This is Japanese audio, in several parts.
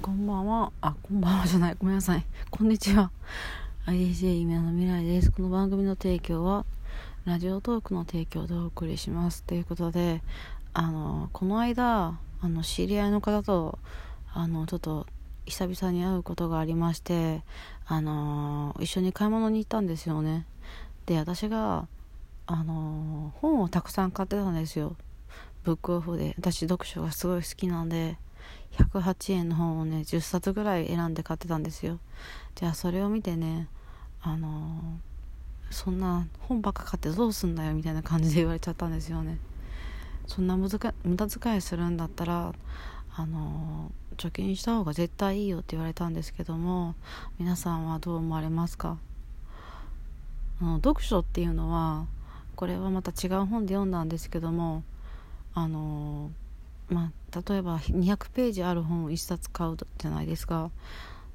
こんばんは。あ、こんばんは じゃない。ごめんなさい。こんにちは。IDJ 夢の未来です。この番組の提供は、ラジオトークの提供でお送りします。ということで、あの、この間、あの、知り合いの方と、あの、ちょっと、久々に会うことがありまして、あの、一緒に買い物に行ったんですよね。で、私が、あの、本をたくさん買ってたんですよ。ブックオフで。私、読書がすごい好きなんで、108円の本をね10冊ぐらい選んで買ってたんですよ。じゃあそれを見てねあのー、そんな本ばっか買ってどうすんだよみたいな感じで言われちゃったんですよね。そんな無駄遣いするんだったらあのー、貯金した方が絶対いいよって言われたんですけども皆さんはどう思われますか？あの読書っていうのはこれはまた違う本で読んだんですけどもあのーまあ、例えば200ページある本を1冊買うじゃないですか。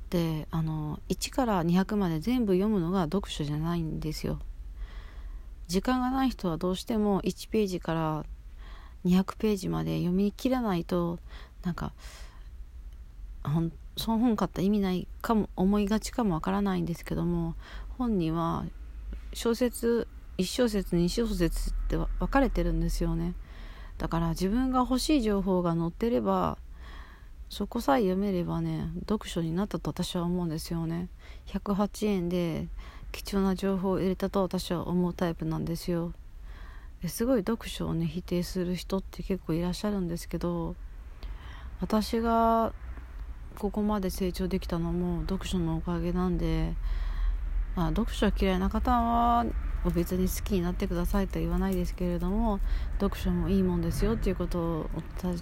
であの1から200まで全部読むのが読書じゃないんですよ。時間がない人はどうしても1ページから200ページまで読み切らないとなんかその本買った意味ないかも思いがちかもわからないんですけども本には小説1小節2小節って分かれてるんですよね。だから自分が欲しい情報が載ってればそこさえ読めればね読書になったと私は思うんですよね。108円で貴重な情報を入れたと私は思うタイプなんですよ。すごい読書をね否定する人って結構いらっしゃるんですけど私がここまで成長できたのも読書のおかげなんで、あ、読書嫌いな方は別に好きになってくださいとは言わないですけれども読書もいいもんですよっていうことを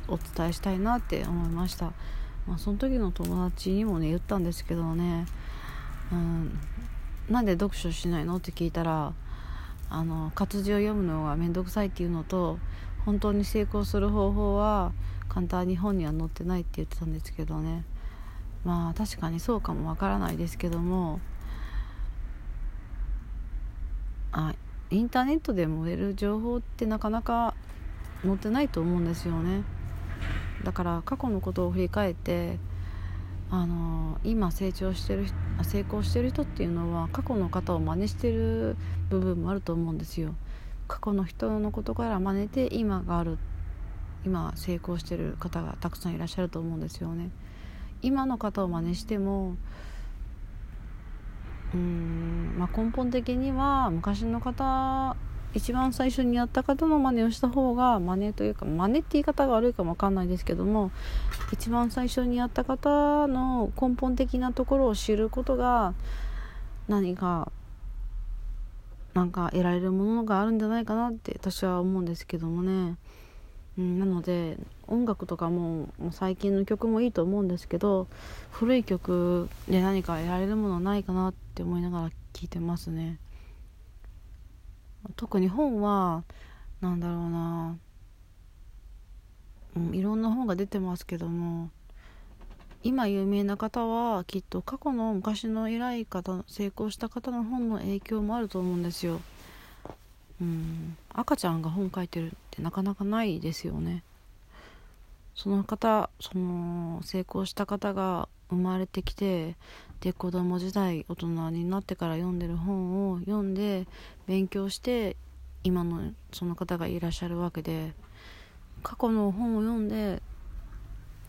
お伝えしたいなって思いました、まあ、その時の友達にもね言ったんですけどね、うん、なんで読書しないのって聞いたらあの活字を読むのが面倒くさいっていうのと本当に成功する方法は簡単に本には載ってないって言ってたんですけどね。まあ確かにそうかもわからないですけどもあインターネットでも売れる情報ってなかなか載ってないと思うんですよね。だから過去のことを振り返ってあの今成長してる成功してる人っていうのは過去の方を真似してる部分もあると思うんですよ。過去の人のことから真似て今がある今成功してる方がたくさんいらっしゃると思うんですよね。今の方を真似してもうん、まあ、根本的には昔の方一番最初にやった方の真似をした方が真似というか真似って言い方が悪いかもわかんないですけども一番最初にやった方の根本的なところを知ることが何かなんか得られるものがあるんじゃないかなって私は思うんですけどもね。うん、なので音楽とかももう最近の曲もいいと思うんですけど古い曲で何か得られるものはないかなって思いながら聴いてますね。特に本は何だろうな、うん、いろんな本が出てますけども今有名な方はきっと過去の昔の偉い方成功した方の本の影響もあると思うんですよ。うん赤ちゃんが本書いてるってなかなかないですよね。その方その成功した方が生まれてきてで子供時代大人になってから読んでる本を読んで勉強して今のその方がいらっしゃるわけで過去の本を読んで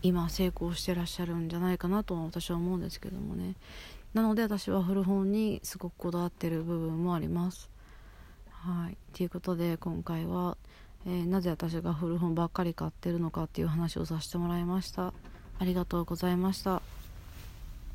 今成功してらっしゃるんじゃないかなと私は思うんですけどもね。なので私は古本にすごくこだわってる部分もあります。はい。ということで今回は、えー、なぜ私が古本ばっかり買ってるのかっていう話をさせてもらいました。ありがとうございました。